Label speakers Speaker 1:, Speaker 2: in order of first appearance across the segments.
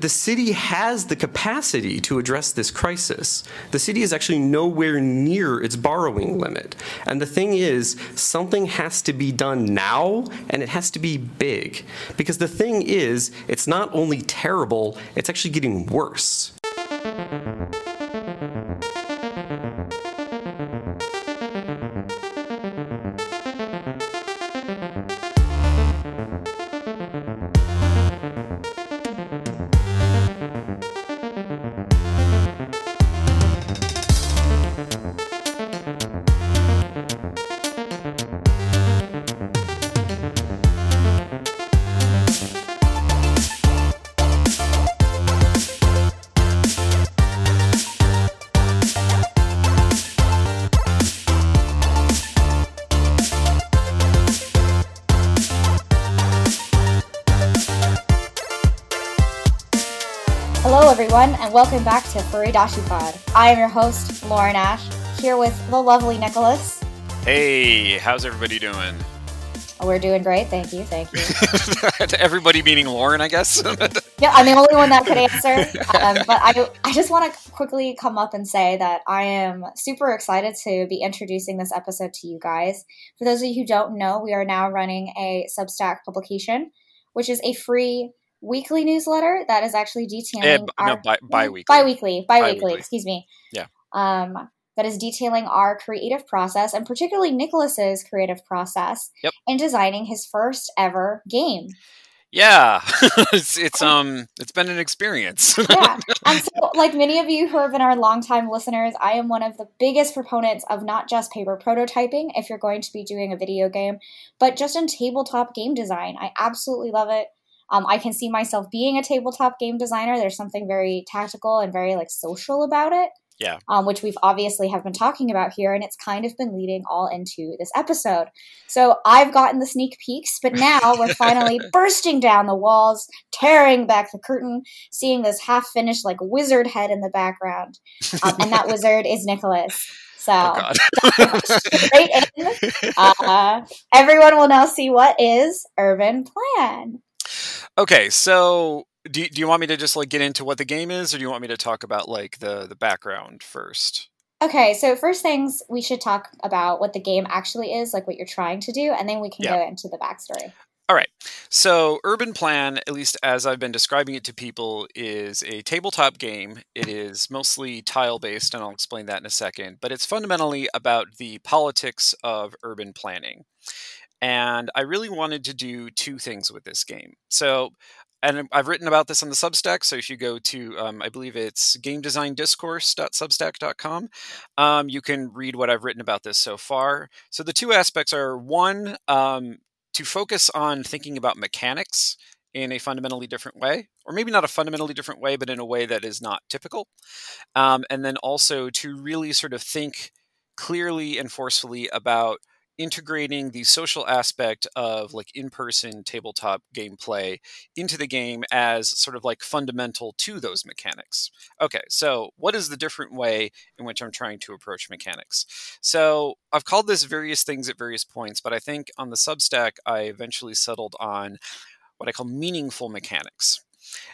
Speaker 1: The city has the capacity to address this crisis. The city is actually nowhere near its borrowing limit. And the thing is, something has to be done now, and it has to be big. Because the thing is, it's not only terrible, it's actually getting worse.
Speaker 2: And welcome back to Furry Dashi Pod. I am your host, Lauren Ash, here with the lovely Nicholas.
Speaker 3: Hey, how's everybody doing?
Speaker 2: We're doing great, thank you, thank
Speaker 3: you. to everybody meaning Lauren, I guess.
Speaker 2: yeah, I'm the only one that could answer. Um, but I, I just want to quickly come up and say that I am super excited to be introducing this episode to you guys. For those of you who don't know, we are now running a Substack publication, which is a free weekly newsletter that is actually detailing
Speaker 3: uh, our, no, bi- bi-weekly.
Speaker 2: bi-weekly bi-weekly bi-weekly. excuse me.
Speaker 3: Yeah.
Speaker 2: Um that is detailing our creative process and particularly nicholas's creative process
Speaker 3: yep.
Speaker 2: in designing his first ever game.
Speaker 3: Yeah. It's it's um it's been an experience.
Speaker 2: Yeah. And so like many of you who have been our longtime listeners i am one of the biggest proponents of not just paper prototyping if you're going to be doing a video game but just in tabletop game design. I absolutely love it um, I can see myself being a tabletop game designer. There's something very tactical and very like social about it.
Speaker 3: Yeah.
Speaker 2: Um, which we've obviously have been talking about here, and it's kind of been leading all into this episode. So I've gotten the sneak peeks, but now we're finally bursting down the walls, tearing back the curtain, seeing this half finished like wizard head in the background, um, and that wizard is Nicholas. So oh straight in, uh, everyone will now see what is Urban Plan.
Speaker 3: Okay, so do do you want me to just like get into what the game is, or do you want me to talk about like the the background first?
Speaker 2: Okay, so first things we should talk about what the game actually is, like what you're trying to do, and then we can yeah. go into the backstory.
Speaker 3: All right. So, Urban Plan, at least as I've been describing it to people, is a tabletop game. It is mostly tile based, and I'll explain that in a second, but it's fundamentally about the politics of urban planning and I really wanted to do two things with this game. So, and I've written about this on the Substack. So if you go to, um, I believe it's gamedesigndiscourse.substack.com, um, you can read what I've written about this so far. So the two aspects are one, um, to focus on thinking about mechanics in a fundamentally different way, or maybe not a fundamentally different way, but in a way that is not typical. Um, and then also to really sort of think clearly and forcefully about integrating the social aspect of like in-person tabletop gameplay into the game as sort of like fundamental to those mechanics. Okay, so what is the different way in which I'm trying to approach mechanics? So I've called this various things at various points, but I think on the Substack I eventually settled on what I call meaningful mechanics.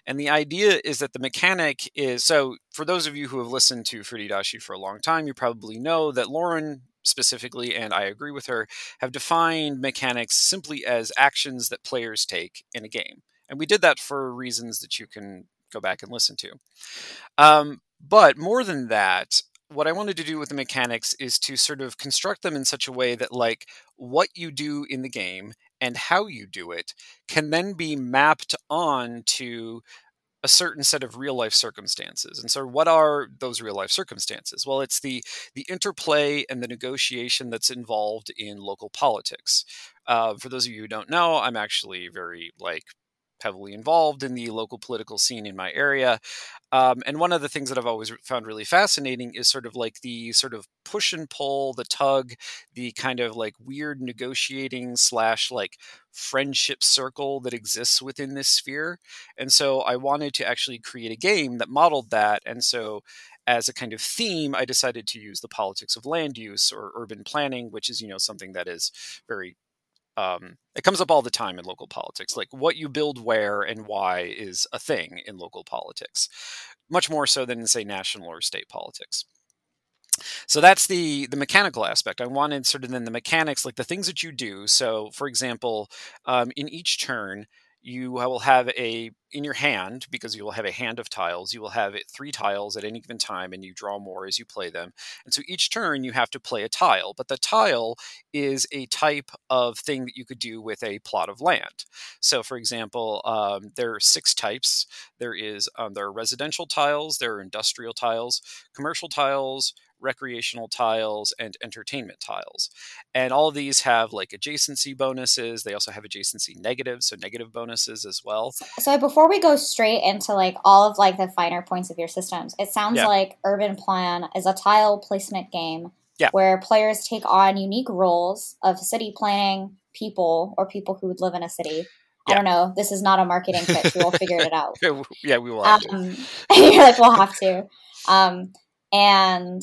Speaker 3: And the idea is that the mechanic is so for those of you who have listened to Fruity Dashi for a long time, you probably know that Lauren specifically, and I agree with her, have defined mechanics simply as actions that players take in a game. And we did that for reasons that you can go back and listen to. Um, but more than that, what I wanted to do with the mechanics is to sort of construct them in such a way that, like, what you do in the game and how you do it can then be mapped on to a certain set of real life circumstances. And so what are those real life circumstances? Well, it's the the interplay and the negotiation that's involved in local politics. Uh, for those of you who don't know, I'm actually very like heavily involved in the local political scene in my area. Um, and one of the things that I've always found really fascinating is sort of like the sort of push and pull, the tug, the kind of like weird negotiating slash like friendship circle that exists within this sphere. And so I wanted to actually create a game that modeled that. And so as a kind of theme, I decided to use the politics of land use or urban planning, which is, you know, something that is very um, it comes up all the time in local politics. Like what you build where and why is a thing in local politics, much more so than in say national or state politics. So that's the the mechanical aspect. I wanted sort of then the mechanics, like the things that you do. So, for example, um, in each turn, you will have a in your hand because you will have a hand of tiles you will have three tiles at any given time and you draw more as you play them. And so each turn you have to play a tile but the tile is a type of thing that you could do with a plot of land. So for example um, there are six types. There is um, there are residential tiles there are industrial tiles commercial tiles recreational tiles, and entertainment tiles. And all of these have like adjacency bonuses. They also have adjacency negatives, so negative bonuses as well.
Speaker 2: So before we go straight into like all of like the finer points of your systems, it sounds yeah. like Urban Plan is a tile placement game
Speaker 3: yeah.
Speaker 2: where players take on unique roles of city planning people or people who would live in a city. Yeah. I don't know. This is not a marketing pitch. We will figure it out.
Speaker 3: yeah, we will. Um,
Speaker 2: you're like, we'll have to. Um, and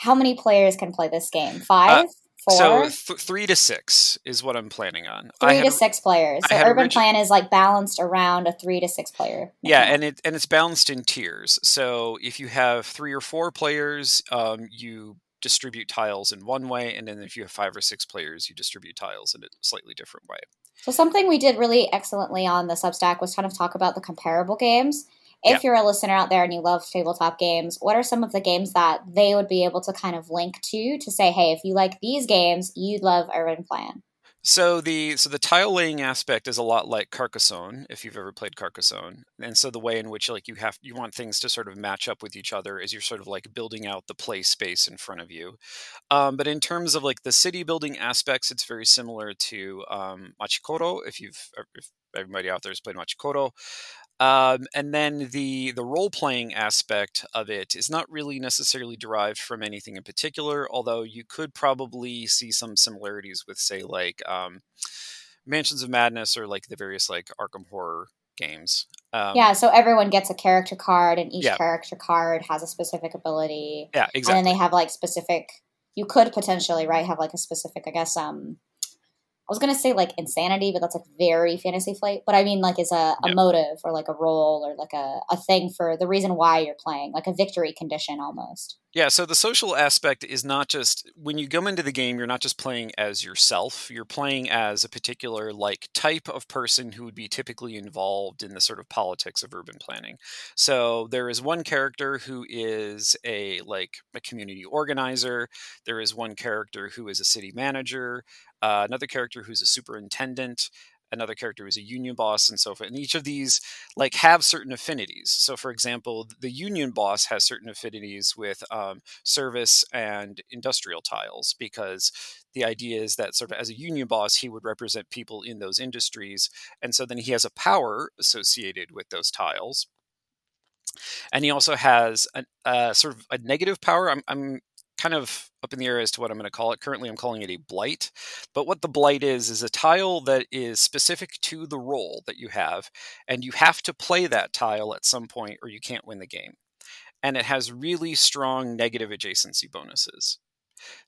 Speaker 2: how many players can play this game? Uh, Five? Uh, Four?
Speaker 3: So th- three to six is what I'm planning on.
Speaker 2: Three to six players. So Urban Plan is like balanced around a three to six player.
Speaker 3: Yeah, and it and it's balanced in tiers. So if you have three or four players, um, you distribute tiles in one way, and then if you have five or six players, you distribute tiles in a slightly different way.
Speaker 2: So something we did really excellently on the Substack was kind of talk about the comparable games if yeah. you're a listener out there and you love tabletop games, what are some of the games that they would be able to kind of link to to say, hey, if you like these games, you'd love Urban Plan?
Speaker 3: So the so the tile laying aspect is a lot like Carcassonne, if you've ever played Carcassonne. And so the way in which like you have you want things to sort of match up with each other as you're sort of like building out the play space in front of you. Um, but in terms of like the city building aspects, it's very similar to um, Machi Koro. If you've if everybody out there has played Machi Koro, um, and then the the role playing aspect of it is not really necessarily derived from anything in particular, although you could probably see some similarities with, say, like um, Mansions of Madness or like the various like Arkham Horror games.
Speaker 2: Um, yeah, so everyone gets a character card, and each yeah. character card has a specific ability.
Speaker 3: Yeah, exactly.
Speaker 2: And then they have like specific. You could potentially right have like a specific, I guess, um, was gonna say like insanity, but that's like very fantasy flight. But I mean like is a, a yep. motive or like a role or like a, a thing for the reason why you're playing, like a victory condition almost.
Speaker 3: Yeah, so the social aspect is not just when you come into the game, you're not just playing as yourself, you're playing as a particular like type of person who would be typically involved in the sort of politics of urban planning. So there is one character who is a like a community organizer, there is one character who is a city manager, uh, another character who's a superintendent, another character who's a union boss and so forth and each of these like have certain affinities. So for example the union boss has certain affinities with um, service and industrial tiles because the idea is that sort of as a union boss he would represent people in those industries and so then he has a power associated with those tiles. And he also has a uh, sort of a negative power. I'm, I'm kind of up in the air as to what I'm going to call it. Currently, I'm calling it a blight. But what the blight is, is a tile that is specific to the role that you have, and you have to play that tile at some point or you can't win the game. And it has really strong negative adjacency bonuses.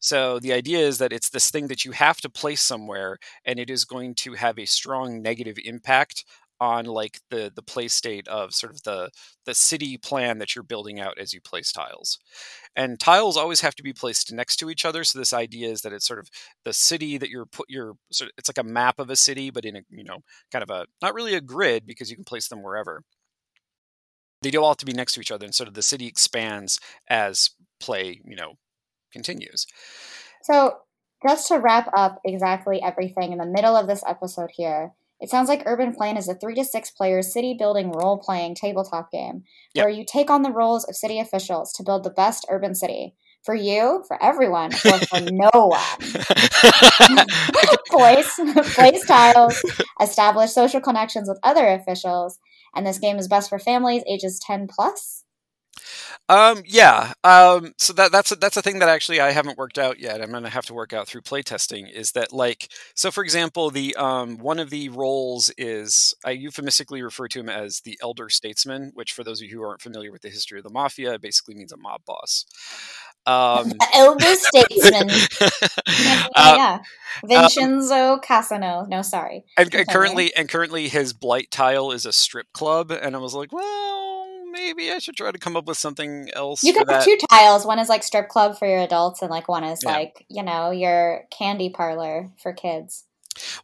Speaker 3: So the idea is that it's this thing that you have to place somewhere, and it is going to have a strong negative impact on like the the play state of sort of the the city plan that you're building out as you place tiles. And tiles always have to be placed next to each other so this idea is that it's sort of the city that you're put your sort of, it's like a map of a city but in a you know kind of a not really a grid because you can place them wherever. They do all have to be next to each other and sort of the city expands as play you know continues.
Speaker 2: So just to wrap up exactly everything in the middle of this episode here it sounds like Urban Plan is a three to six player city building role playing tabletop game yep. where you take on the roles of city officials to build the best urban city. For you, for everyone, or for no one. place, place tiles, establish social connections with other officials, and this game is best for families ages 10 plus.
Speaker 3: Um, yeah. Um, so that that's a, that's a thing that actually I haven't worked out yet. I'm gonna have to work out through playtesting. Is that like so? For example, the um, one of the roles is I euphemistically refer to him as the elder statesman, which for those of you who aren't familiar with the history of the mafia, basically means a mob boss. Um,
Speaker 2: elder statesman. yeah,
Speaker 3: uh,
Speaker 2: yeah. Vincenzo Casano. No, sorry.
Speaker 3: and, and currently, and currently, his blight tile is a strip club, and I was like, well, maybe I should try to come up with something else.
Speaker 2: You could have two tiles. One is like strip club for your adults, and like one is
Speaker 3: Yeah.
Speaker 2: like you know your candy parlor for kids.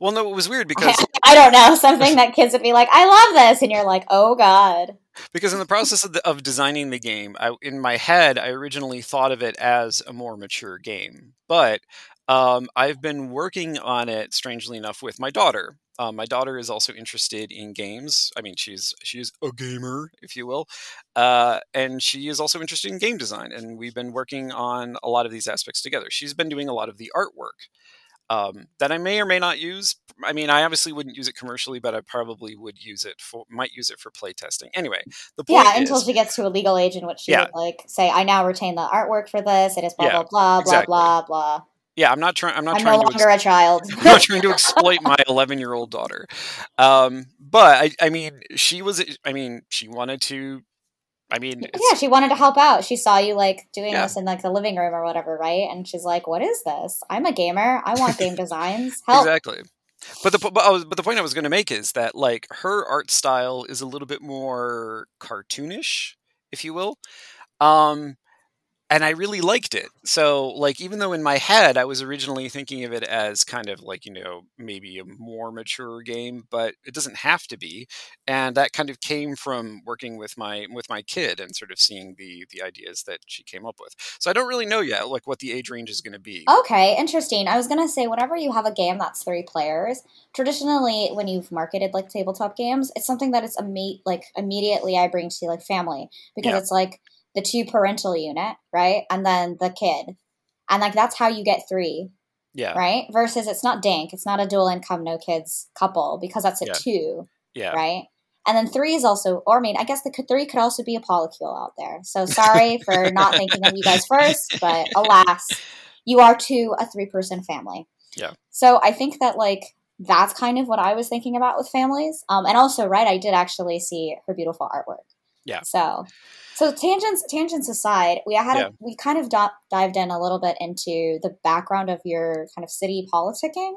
Speaker 3: Well, no, it was weird because
Speaker 2: I, I don't know something that kids would be like, "I love this," and you're like, "Oh God."
Speaker 3: because in the process of, the, of designing the game I, in my head i originally thought of it as a more mature game but um, i've been working on it strangely enough with my daughter um, my daughter is also interested in games i mean she's she's a gamer if you will uh, and she is also interested in game design and we've been working on a lot of these aspects together she's been doing a lot of the artwork um, that I may or may not use. I mean, I obviously wouldn't use it commercially, but I probably would use it for might use it for playtesting. Anyway, the point
Speaker 2: Yeah,
Speaker 3: is,
Speaker 2: until she gets to a legal age in which she
Speaker 3: Yeah.
Speaker 2: would like say, "I now retain the artwork for this. It is blah
Speaker 3: Yeah,
Speaker 2: blah blah
Speaker 3: exactly.
Speaker 2: blah blah blah."
Speaker 3: Yeah, I'm not trying. I'm not
Speaker 2: I'm no
Speaker 3: trying to.
Speaker 2: longer a child.
Speaker 3: I'm not trying to exploit my 11 year old daughter. Um, but I, I mean, she was. I mean, she wanted to. I mean,
Speaker 2: yeah, she wanted to help out. She saw you like doing
Speaker 3: Yeah.
Speaker 2: this in like the living room or whatever, right? And she's like, "What is this? I'm a gamer. I want game designs. Help!"
Speaker 3: exactly. But the but, was, but the point I was going to make is that like her art style is a little bit more cartoonish, if you will. Um, and I really liked it. So, like, even though in my head I was originally thinking of it as kind of like, you know, maybe a more mature game, but it doesn't have to be. And that kind of came from working with my with my kid and sort of seeing the the ideas that she came up with. So I don't really know yet, like, what the age range is going to be.
Speaker 2: Okay, interesting. I was gonna say, whenever you have a game that's three players, traditionally when you've marketed like tabletop games, it's something that it's imme- like immediately I bring to like family because
Speaker 3: Yeah.
Speaker 2: it's like the two parental unit, right, and then the kid, and like that's how you get three,
Speaker 3: Yeah,
Speaker 2: right? Versus it's not DINK, it's not a dual income no kids couple because that's a
Speaker 3: Yeah.
Speaker 2: two,
Speaker 3: yeah.
Speaker 2: right? And then three is also, or I mean, I guess the three could also be a polycule out there. So sorry for not thinking of you guys first, but alas, you are two a three person family.
Speaker 3: Yeah.
Speaker 2: So I think that like that's kind of what I was thinking about with families. Um, and also, right, I did actually see her beautiful artwork.
Speaker 3: Yeah.
Speaker 2: So, so tangents tangents aside, we had
Speaker 3: Yeah.
Speaker 2: a, we kind of do- dived in a little bit into the background of your kind of city politicking.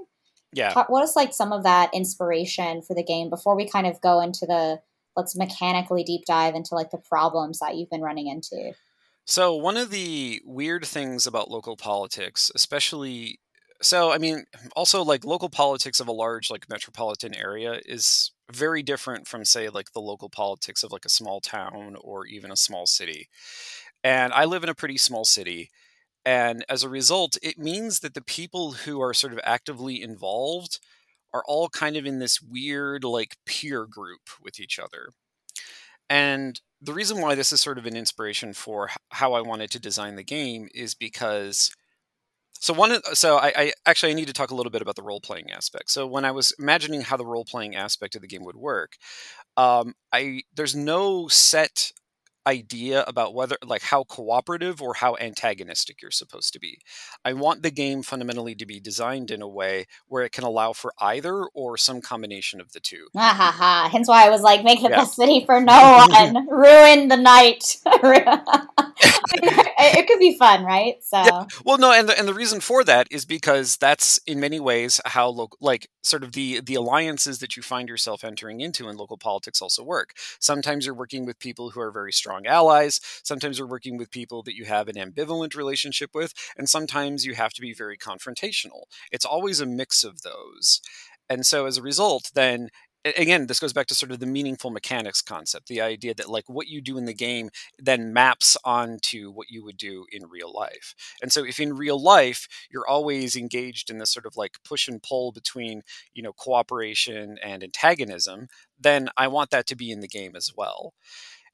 Speaker 3: Yeah.
Speaker 2: Talk, what is like some of that inspiration for the game before we kind of go into the let's mechanically deep dive into like the problems that you've been running into.
Speaker 3: So one of the weird things about local politics, especially so I mean also like local politics of a large like metropolitan area is very different from say like the local politics of like a small town or even a small city. And I live in a pretty small city and as a result it means that the people who are sort of actively involved are all kind of in this weird like peer group with each other. And the reason why this is sort of an inspiration for how I wanted to design the game is because so one so I, I actually I need to talk a little bit about the role playing aspect. So when I was imagining how the role playing aspect of the game would work, um, I there's no set idea about whether like how cooperative or how antagonistic you're supposed to be. I want the game fundamentally to be designed in a way where it can allow for either or some combination of the two.
Speaker 2: Ha ha ha. Hence why I was like, make the
Speaker 3: Yeah.
Speaker 2: best city for no one. Ruin the night. it could be fun, right? So
Speaker 3: Yeah. Well, no, and the, and the reason for that is because that's in many ways how local, like sort of the the alliances that you find yourself entering into in local politics also work. Sometimes you're working with people who are very strong allies. Sometimes you're working with people that you have an ambivalent relationship with, and sometimes you have to be very confrontational. It's always a mix of those, and so as a result, then. Again, this goes back to sort of the meaningful mechanics concept, the idea that like what you do in the game then maps onto what you would do in real life. And so if in real life you're always engaged in this sort of like push and pull between, you know, cooperation and antagonism, then I want that to be in the game as well.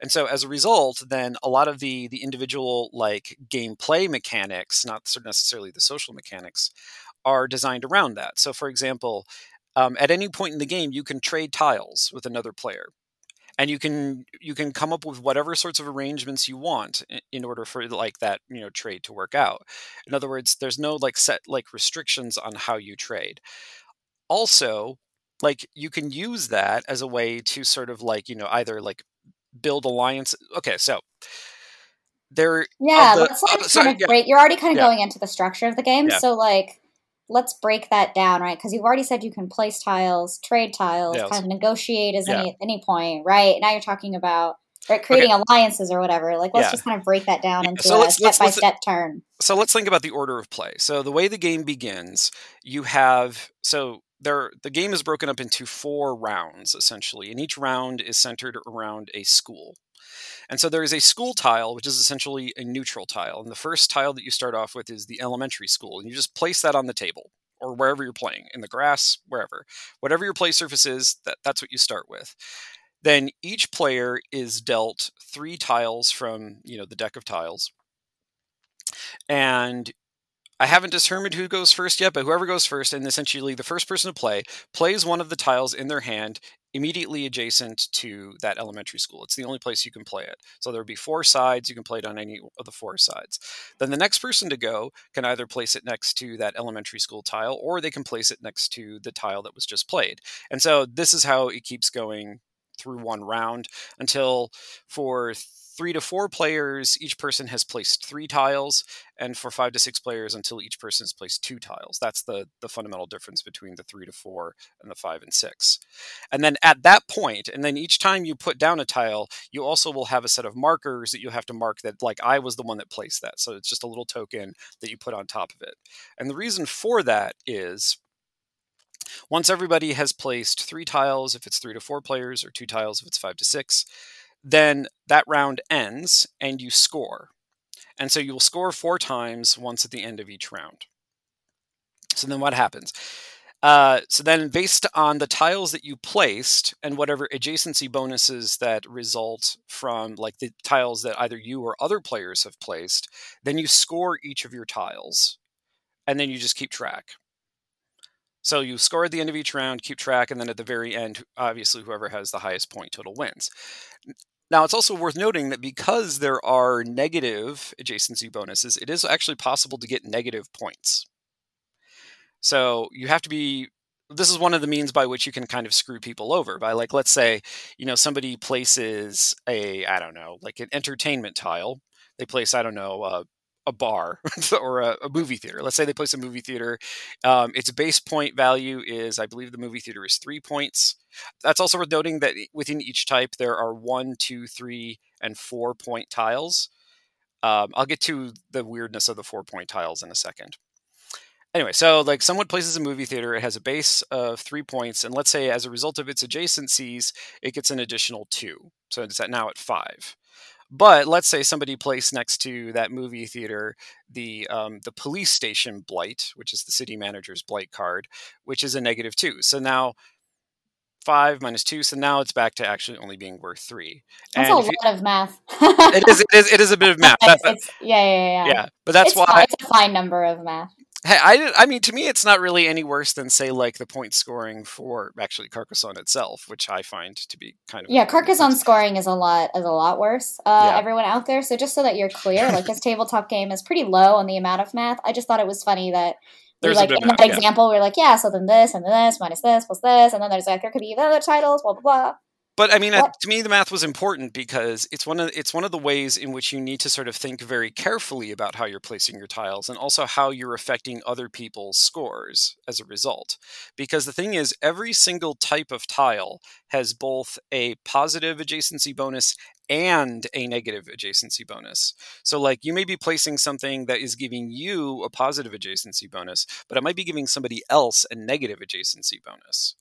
Speaker 3: And so as a result, then a lot of the the individual like gameplay mechanics, not sort of necessarily the social mechanics, are designed around that. So for example, um, at any point in the game, you can trade tiles with another player. and you can you can come up with whatever sorts of arrangements you want in, in order for like that you know trade to work out in other words there's no like set like restrictions on how you trade also like you can use that as a way to sort of like you know either like build alliance okay so there
Speaker 2: Yeah,
Speaker 3: the,
Speaker 2: let's like
Speaker 3: uh, sorry,
Speaker 2: kind of
Speaker 3: yeah,
Speaker 2: break. You're already kind of
Speaker 3: Yeah.
Speaker 2: going into the structure of the game,
Speaker 3: Yeah.
Speaker 2: so like let's break that down, right? Because you've already said you can place tiles, trade tiles,
Speaker 3: Yes.
Speaker 2: kind of negotiate as
Speaker 3: Yeah.
Speaker 2: any any point, right? Now you're talking about right, creating alliances or whatever. Like let's
Speaker 3: Yeah.
Speaker 2: just kind of break that down
Speaker 3: Yeah,
Speaker 2: into
Speaker 3: so
Speaker 2: a step by step turn.
Speaker 3: so let's think about the order of play. So the way the game begins, you have so there the game is broken up into four rounds essentially, and each round is centered around a school. And so there is a school tile, which is essentially a neutral tile. And the first tile that you start off with is the elementary school, and you just place that on the table or wherever you're playing, in the grass, wherever. Whatever your play surface is, that, that's what you start with. Then each player is dealt three tiles from, you know, the deck of tiles. And I haven't determined who goes first yet, but whoever goes first, and essentially the first person to play, plays one of the tiles in their hand immediately adjacent to that elementary school. It's the only place you can play it. So there would be four sides. You can play it on any of the four sides. Then the next person to go can either place it next to that elementary school tile or they can place it next to the tile that was just played. And so this is how it keeps going through one round until for three to four players, each person has placed three tiles, and for five to six players, until each person has placed two tiles. That's the the fundamental difference between the three to four and the five and six. And then at that point, and then each time you put down a tile, you also will have a set of markers that you have to mark that, like I was the one that placed that. So it's just a little token that you put on top of it. And the reason for that is once everybody has placed three tiles, if it's three to four players, or two tiles if it's five to six, then that round ends and you score. And so you will score four times once at the end of each round. So then what happens? Uh, so then, based on the tiles that you placed and whatever adjacency bonuses that result from, like the tiles that either you or other players have placed, then you score each of your tiles, and then you just keep track. So you score at the end of each round, keep track, and then at the very end, obviously, whoever has the highest point total wins. Now, it's also worth noting that because there are negative adjacency bonuses, it is actually possible to get negative points. So you have to be. This is one of the means by which you can kind of screw people over. By like, let's say, you know, somebody places a, I don't know, like an entertainment tile. They place, I don't know, uh, a bar or a, a movie theater. Let's say they place a movie theater. Um, its base point value is, I believe, the movie theater is three points. That's also worth noting that within each type there are one, two, three, and four point tiles. Um, I'll get to the weirdness of the four point tiles in a second. Anyway, so like someone places a movie theater, it has a base of three points, and let's say as a result of its adjacencies, it gets an additional two. So it's at now at five. But let's say somebody placed next to that movie theater the um, the police station blight, which is the city manager's blight card, which is a negative two. So now five minus two. So now it's back to actually only being worth three.
Speaker 2: That's
Speaker 3: And
Speaker 2: a
Speaker 3: if you-
Speaker 2: lot of math.
Speaker 3: it is it is it is a bit of math. That-
Speaker 2: yeah, yeah, yeah.
Speaker 3: yeah, but that's
Speaker 2: it's
Speaker 3: why
Speaker 2: fine. It's a fine number of math.
Speaker 3: Hey, I, I mean, to me, it's not really any worse than, say, like the point scoring for actually Carcassonne itself, which I find to be kind of
Speaker 2: Yeah, Carcassonne scoring is a lot is a lot worse. Uh,
Speaker 3: Yeah.
Speaker 2: Everyone out there, so just so that you're clear, like this tabletop game is pretty low on the amount of math. I just thought it was funny that we
Speaker 3: There's
Speaker 2: like in that
Speaker 3: math, yeah.
Speaker 2: example, we're like, yeah, so then this and then this minus this plus this, and then there's like there could be other titles, blah blah blah.
Speaker 3: But I mean, to me, the math was important because it's one of it's one of the ways in which you need to sort of think very carefully about how you're placing your tiles and also how you're affecting other people's scores as a result. Because the thing is, every single type of tile has both a positive adjacency bonus and a negative adjacency bonus. So, like, you may be placing something that is giving you a positive adjacency bonus, but it might be giving somebody else a negative adjacency bonus.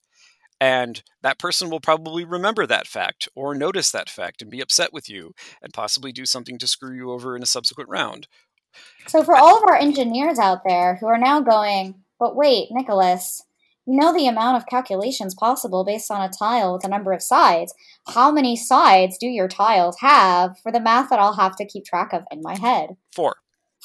Speaker 3: And that person will probably remember that fact or notice that fact and be upset with you and possibly do something to screw you over in a subsequent round.
Speaker 2: So for all of our engineers out there who are now going, but wait, Nicholas, you know the amount of calculations possible based on a tile with a number of sides. How many sides do your tiles have for the math that I'll have to keep track of in my head?
Speaker 3: Four.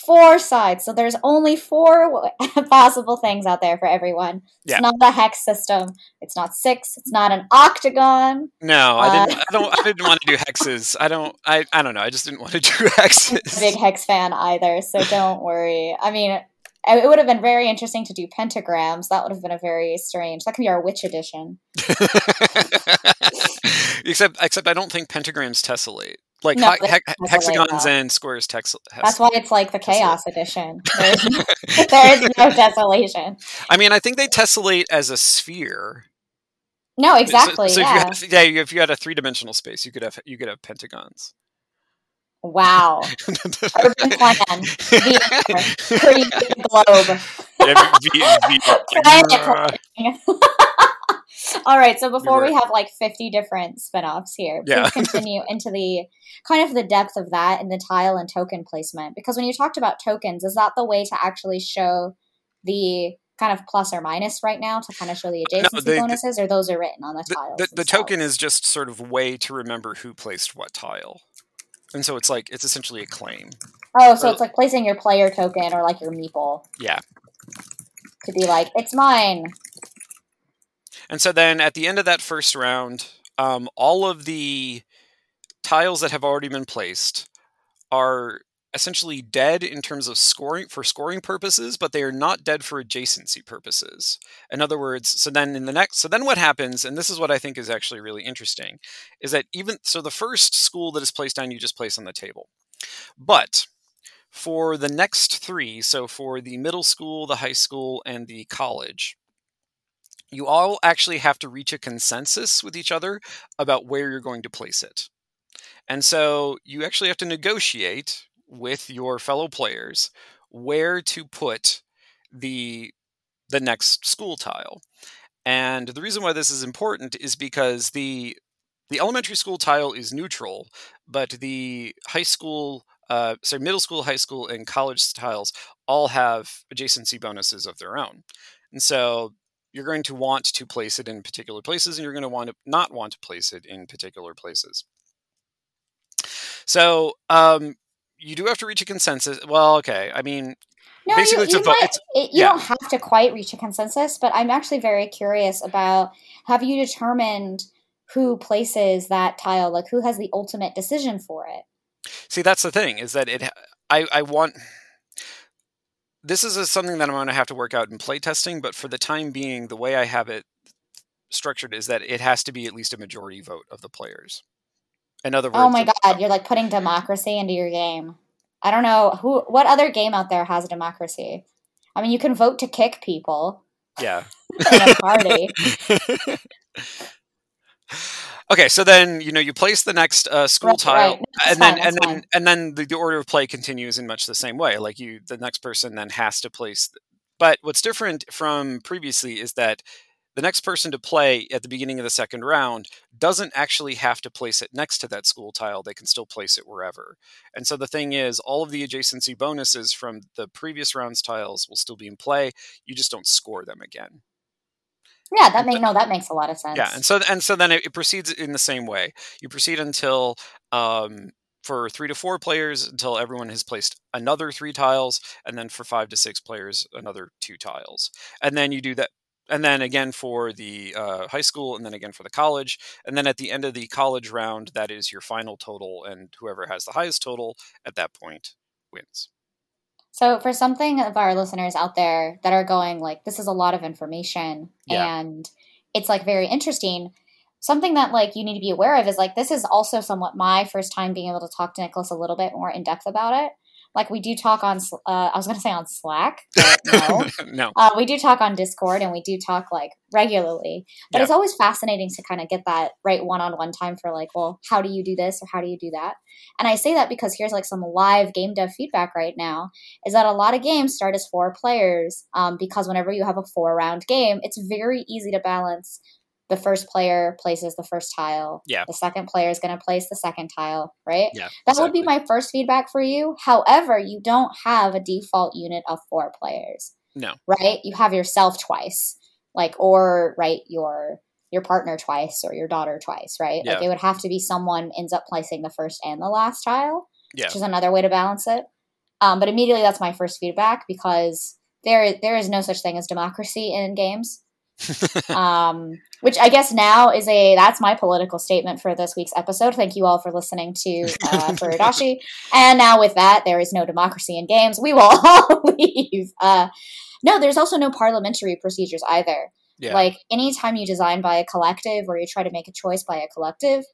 Speaker 2: Four sides. So there's only four possible things out there for everyone. It's
Speaker 3: Yeah.
Speaker 2: not a hex system. It's not six. It's not an octagon.
Speaker 3: No, I
Speaker 2: Uh,
Speaker 3: didn't. I don't. I didn't want to do hexes. I don't. I. I don't know. I just didn't want to do
Speaker 2: I'm a
Speaker 3: hexes.
Speaker 2: big hex fan either, so don't worry. I mean, it would have been very interesting to do pentagrams. That would have been a very strange. That could be our witch edition.
Speaker 3: except, except I don't think pentagrams tessellate. Like
Speaker 2: No,
Speaker 3: he- hex-
Speaker 2: tessellate,
Speaker 3: hexagons and squares tex-
Speaker 2: That's why it's like the chaos edition. There's, there is no desolation.
Speaker 3: I mean, I think they tessellate as a sphere.
Speaker 2: No, exactly.
Speaker 3: So,
Speaker 2: yeah.
Speaker 3: if you had, yeah, if you had a three dimensional space, you could have you could have pentagons.
Speaker 2: Wow. Urban plan. The globe.
Speaker 3: Yeah, v-
Speaker 2: Planet
Speaker 3: v-
Speaker 2: All right, so before
Speaker 3: You're
Speaker 2: we have like 50 different spin-offs here, please
Speaker 3: Yeah.
Speaker 2: continue into the kind of the depth of that in the tile and token placement. Because when you talked about tokens, is that the way to actually show the kind of plus or minus right now to kind of show the
Speaker 3: No,
Speaker 2: adjacency
Speaker 3: they-
Speaker 2: bonuses, or those are written on the
Speaker 3: the,
Speaker 2: tiles?
Speaker 3: the, the token is just sort of way to remember who placed what tile, and so it's like it's essentially a claim.
Speaker 2: Oh, so
Speaker 3: uh,
Speaker 2: it's like placing your player token or like your meeple
Speaker 3: Yeah.
Speaker 2: to be like, it's mine.
Speaker 3: And so then at the end of that first round, um, all of the tiles that have already been placed are essentially dead in terms of scoring for scoring purposes, but they are not dead for adjacency purposes. In other words, so then in the next, so then what happens, and this is what I think is actually really interesting, is that even so, the first school that is placed down, you just place on the table, but for the next three, so for the middle school, the high school, and the college, you all actually have to reach a consensus with each other about where you're going to place it. And so you actually have to negotiate with your fellow players where to put the the next school tile. And the reason why this is important is because the the elementary school tile is neutral, but the high school, uh, sorry, middle school, high school, and college tiles all have adjacency bonuses of their own. And so you're going to want to place it in particular places, and you're going to want to not want to place it in particular places. So um, you do have to reach a consensus. Well, okay. I mean,
Speaker 2: No,
Speaker 3: Basically,
Speaker 2: you,
Speaker 3: it's a
Speaker 2: you, might, it, you
Speaker 3: yeah.
Speaker 2: don't have to quite reach a consensus, but I'm actually very curious about have you determined who places that tile? Like, who has the ultimate decision for it?
Speaker 3: See, that's the thing is that it. I I want. This is a, something that I'm going to have to work out in playtesting, but for the time being, the way I have it structured is that it has to be at least a majority vote of the players. In other oh words,
Speaker 2: Oh my god, you're like putting democracy into your game. I don't know who. What other game out there has democracy? I mean, you can vote to kick people
Speaker 3: yeah.
Speaker 2: in a party.
Speaker 3: okay, so then you know you place the next uh, school tile,
Speaker 2: right.
Speaker 3: And
Speaker 2: fine,
Speaker 3: then and then and then the, the order of play continues in much the same way. Like you, the next person then has to place. But what's different from previously is that the next person to play at the beginning of the second round doesn't actually have to place it next to that school tile. They can still place it wherever. And so the thing is, all of the adjacency bonuses from the previous round's tiles will still be in play. You just don't score them again.
Speaker 2: Yeah, that makes no, that makes a lot of sense.
Speaker 3: Yeah, and so and so then it, it proceeds in the same way. You proceed until um, for three to four players until everyone has placed another three tiles, and then for five to six players another two tiles, and then you do that. And then again for the uh, high school, and then again for the college, and then at the end of the college round, that is your final total, and whoever has the highest total at that point wins.
Speaker 2: So, for something of our listeners out there that are going like, this is a lot of information
Speaker 3: Yeah.
Speaker 2: and it's like very interesting, something that like you need to be aware of is like, this is also somewhat my first time being able to talk to Nicholas a little bit more in depth about it. Like, we do talk on, uh, I was going to say on Slack, no.
Speaker 3: no,
Speaker 2: Uh, we do talk on Discord and we do talk like regularly, but
Speaker 3: Yeah.
Speaker 2: it's always fascinating to kind of get that right one on one time for like, well, how do you do this or how do you do that? And I say that because here's like some live game dev feedback right now is that a lot of games start as four players um, because whenever you have a four round game, it's very easy to balance. The first player places the first tile.
Speaker 3: Yeah.
Speaker 2: The second player is going to place the second tile, right?
Speaker 3: yeah,
Speaker 2: That would be my first feedback for you. However, you don't have a default unit of four players
Speaker 3: no.
Speaker 2: right you have yourself twice like or right your your partner twice or your daughter twice right like it would have to be someone ends up placing the first and the last tile
Speaker 3: Yeah.
Speaker 2: which is another way to balance it Um, but immediately that's my first feedback because there there is no such thing as democracy in games. um, which I guess now is a that's my political statement for this week's episode. Thank you all for listening to uh, Furudashi. and now with that, there is no democracy in games. We will all leave. Uh, no, there's also no parliamentary procedures either.
Speaker 3: Yeah.
Speaker 2: Like anytime you design by a collective or you try to make a choice by a collective,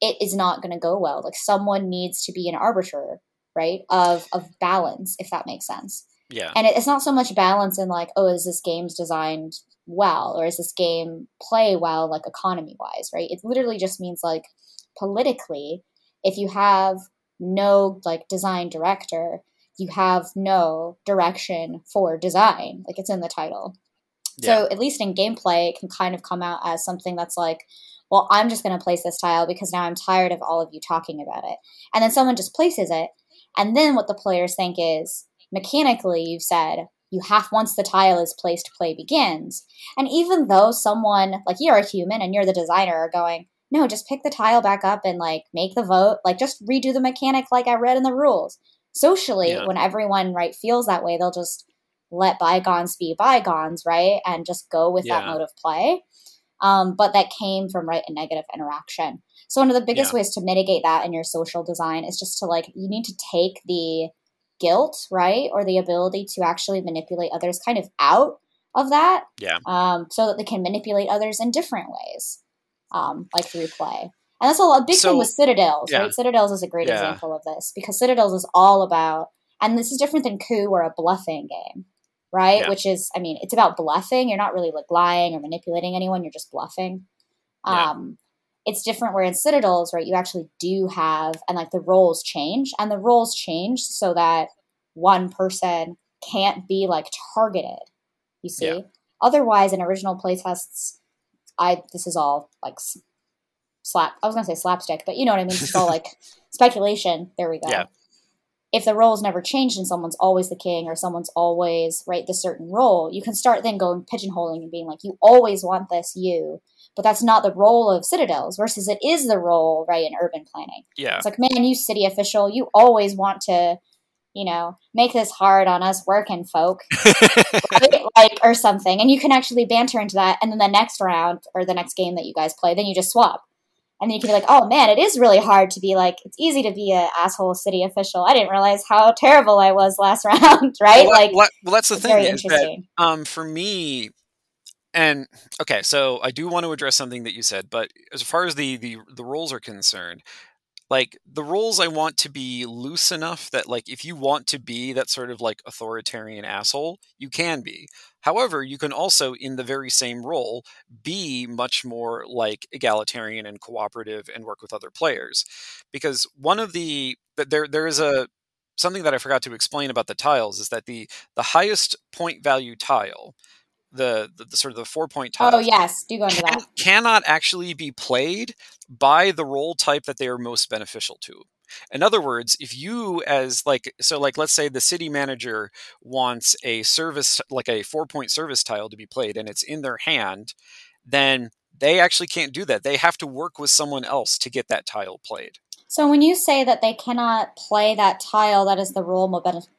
Speaker 2: it is not going to go well. Like someone needs to be an arbiter, right? Of of balance, if that makes sense.
Speaker 3: yeah.
Speaker 2: And it, it's not so much balance in like, oh, is this game's designed well or is this game play well, like economy wise, right? It literally just means like politically, if you have no like design director, you have no direction for design. Like it's in the title.
Speaker 3: Yeah.
Speaker 2: So at least in gameplay, it can kind of come out as something that's like, well, I'm just going to place this tile because now I'm tired of all of you talking about it. And then someone just places it. And then what the players think is mechanically, you've said, you have once the tile is placed, play begins. And even though someone, like you're a human and you're the designer, are going, no, just pick the tile back up and like make the vote, like just redo the mechanic like I read in the rules. Socially,
Speaker 3: Yeah.
Speaker 2: when everyone right feels that way, they'll just let bygones be bygones, right? And just go with that mode of play. Um, but that came from right a negative interaction. So one of the biggest
Speaker 3: Yeah.
Speaker 2: ways to mitigate that in your social design is just to like you need to take the guilt, right, or the ability to actually manipulate others kind of out of that,
Speaker 3: Yeah.
Speaker 2: um, so that they can manipulate others in different ways, um, like through play. And that's a, a big
Speaker 3: So-
Speaker 2: thing with Citadels,
Speaker 3: yeah.
Speaker 2: right? Citadels is a great
Speaker 3: Yeah.
Speaker 2: example of this because Citadels is all about, and this is different than Coup or a bluffing game, right?
Speaker 3: Yeah.
Speaker 2: Which is, I mean, it's about bluffing. You're not really like lying or manipulating anyone. You're just bluffing. Um, it's different where in Citadels, right, you actually do have, and like the roles change, and the roles change so that one person can't be like targeted. You see?
Speaker 3: Yeah.
Speaker 2: Otherwise, in original playtests, I this is all like slap. I was gonna say slapstick, but you know what I mean. It's all like speculation. There we go.
Speaker 3: Yeah.
Speaker 2: If the roles never changed and someone's always the king or someone's always right the certain role, you can start then going pigeonholing and being like, you always want this, you. But that's not the role of citadels. Versus it is the role, right, in urban planning.
Speaker 3: Yeah.
Speaker 2: It's like, man, you city official, you always want to, you know, make this hard on us working folk, right? like or something. And you can actually banter into that, and then the next round or the next game that you guys play, then you just swap, and then you can be like, oh man, it is really hard to be like, it's easy to be an asshole city official. I didn't realize how terrible I was last round, right?
Speaker 3: well,
Speaker 2: like,
Speaker 3: well, that's the thing is that um, for me, and okay, so I do want to address something that you said, but as far as the the the roles are concerned, like the roles I want to be loose enough that like if you want to be that sort of like authoritarian asshole, you can be. However, you can also in the very same role be much more like egalitarian and cooperative and work with other players. Because one of the there there is a something that I forgot to explain about the tiles is that the the highest point value tile, the the, the sort of the four point tile,
Speaker 2: Oh yes, do go into
Speaker 3: can,
Speaker 2: that.
Speaker 3: cannot actually be played by the role type that they are most beneficial to. In other words, if you as like so like let's say the city manager wants a service like a four point service tile to be played and it's in their hand, then they actually can't do that. They have to work with someone else to get that tile played.
Speaker 2: So when you say that they cannot play that tile that is the role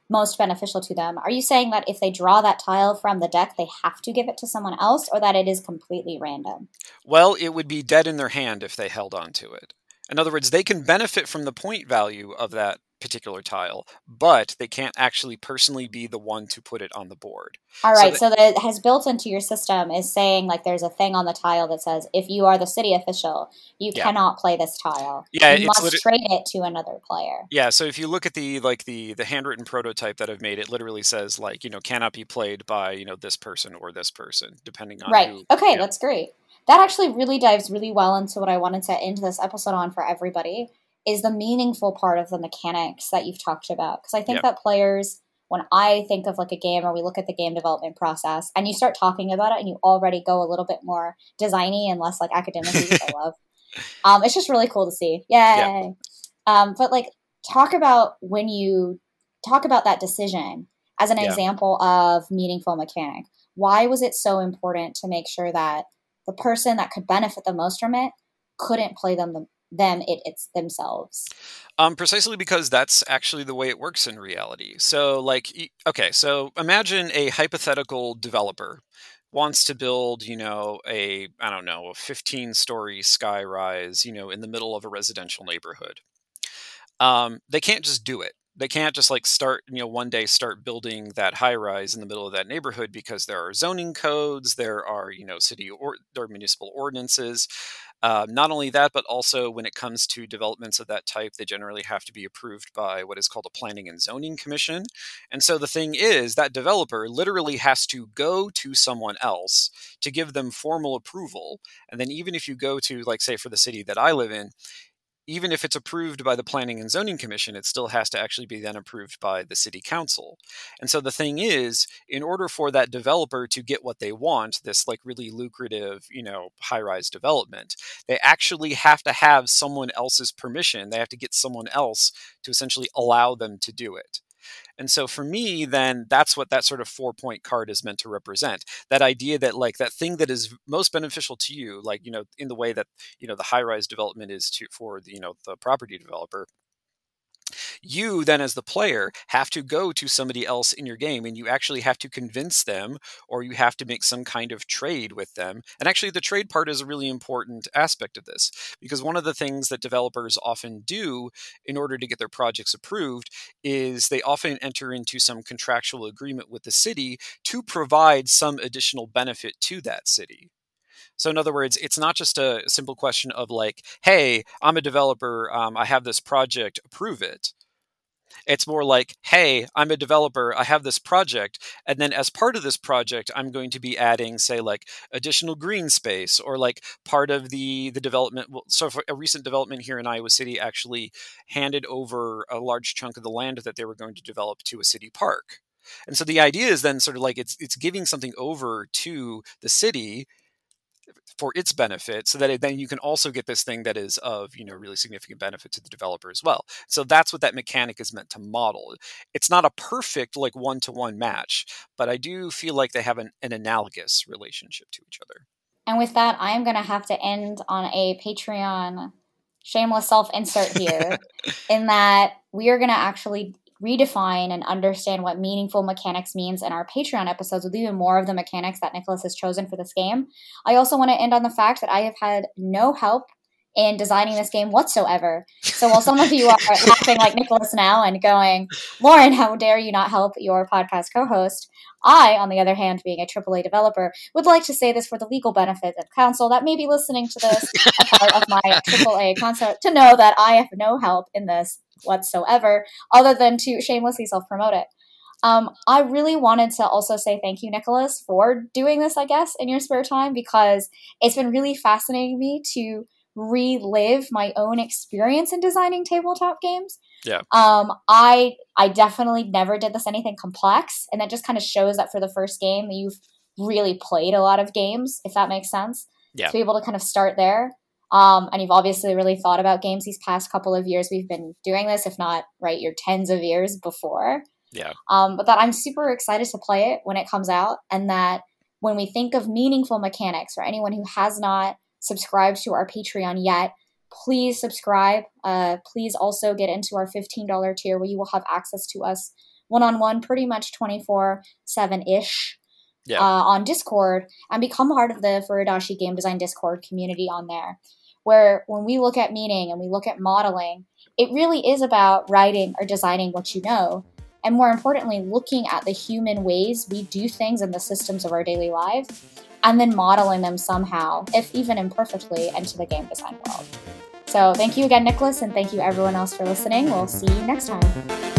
Speaker 2: most beneficial to them, are you saying that if they draw that tile from the deck, they have to give it to someone else, or that it is completely random?
Speaker 3: Well, it would be dead in their hand if they held on to it. In other words, they can benefit from the point value of that particular tile, but they can't actually personally be the one to put it on the board.
Speaker 2: All right.
Speaker 3: So the-
Speaker 2: so that has built into your system is saying like there's a thing on the tile that says if you are the city official, you
Speaker 3: Yeah.
Speaker 2: cannot play this tile.
Speaker 3: Yeah,
Speaker 2: you
Speaker 3: it's
Speaker 2: must
Speaker 3: lit-
Speaker 2: trade it to another player.
Speaker 3: Yeah, so if you look at the like the the handwritten prototype that I've made, it literally says like, you know, cannot be played by, you know, this person or this person, depending on
Speaker 2: Right.
Speaker 3: who.
Speaker 2: Okay,
Speaker 3: yeah.
Speaker 2: that's great. That actually really dives really well into what I wanted to end this episode on for everybody is the meaningful part of the mechanics that you've talked about. Because I think
Speaker 3: Yep.
Speaker 2: that players, when I think of like a game or we look at the game development process and you start talking about it and you already go a little bit more designy and less like academic, which I love. Um, it's just really cool to see. Yay. Um, but like talk about when you talk about that decision as an
Speaker 3: Yeah.
Speaker 2: example of meaningful mechanic. Why was it so important to make sure that the person that could benefit the most from it couldn't play them the them it it's themselves.
Speaker 3: Um, precisely because that's actually the way it works in reality. So like okay so imagine a hypothetical developer wants to build you know a i don't know a 15 story sky rise you know in the middle of a residential neighborhood. Um, they can't just do it. They can't just like start you know one day start building that high rise in the middle of that neighborhood because there are zoning codes there are you know city or, or municipal ordinances uh, not only that but also when it comes to developments of that type they generally have to be approved by what is called a planning and zoning commission. And so the thing is that developer literally has to go to someone else to give them formal approval. And then even if you go to like say for the city that i live in even if it's approved by the Planning and Zoning Commission, it still has to actually be then approved by the City Council. And so the thing is, in order for that developer to get what they want, this like really lucrative, you know, high rise development, they actually have to have someone else's permission. They have to get someone else to essentially allow them to do it. And so for me, then that's what that sort of four point card is meant to represent. That idea that like that thing that is most beneficial to you, like, you know, in the way that, you know, the high rise development is to for the, you know, the property developer you then as the player have to go to somebody else in your game and you actually have to convince them or you have to make some kind of trade with them. And actually the trade part is a really important aspect of this because one of the things that developers often do in order to get their projects approved is they often enter into some contractual agreement with the city to provide some additional benefit to that city so, in other words, it's not just a simple question of like, hey, I'm a developer, um, I have this project, approve it. It's more like, hey, I'm a developer, I have this project, and then as part of this project, I'm going to be adding, say, like additional green space or like part of the the development. So, a recent development here in Iowa City actually handed over a large chunk of the land that they were going to develop to a city park. And so the idea is then sort of like it's it's giving something over to the city for its benefit so that it, then you can also get this thing that is of you know really significant benefit to the developer as well. So that's what that mechanic is meant to model. It's not a perfect like one-to-one match but i do feel like they have an, an analogous relationship to each other.
Speaker 2: And with that i'm going to have to end on a patreon shameless self insert here in that we are going to actually redefine and understand what meaningful mechanics means in our Patreon episodes with even more of the mechanics that Nicholas has chosen for this game. I also want to end on the fact that I have had no help in designing this game whatsoever. So while some of you are laughing like Nicholas now and going, Lauren, how dare you not help your podcast co host? I, on the other hand, being a AAA developer, would like to say this for the legal benefit of counsel that may be listening to this, a part of my AAA concert, to know that I have no help in this whatsoever, other than to shamelessly self promote it. Um, I really wanted to also say thank you, Nicholas, for doing this, I guess, in your spare time, because it's been really fascinating me to relive my own experience in designing tabletop games.
Speaker 3: Yeah.
Speaker 2: Um, I I definitely never did this anything complex, and that just kind of shows that for the first game you've really played a lot of games, if that makes sense.
Speaker 3: Yeah.
Speaker 2: To be able to kind of start there. Um, and you've obviously really thought about games these past couple of years. We've been doing this, if not right, your tens of years before.
Speaker 3: Yeah.
Speaker 2: Um, but that I'm super excited to play it when it comes out, and that when we think of meaningful mechanics, for anyone who has not subscribed to our Patreon yet, please subscribe. Uh, please also get into our $15 tier where you will have access to us one on one pretty much 24 7 ish.
Speaker 3: Yeah.
Speaker 2: Uh, on Discord and become part of the Furudashi game design Discord community on there where when we look at meaning and we look at modeling, it really is about writing or designing what you know. And more importantly, looking at the human ways we do things in the systems of our daily lives and then modeling them somehow, if even imperfectly, into the game design world. So thank you again, Nicholas, and thank you everyone else for listening. We'll see you next time.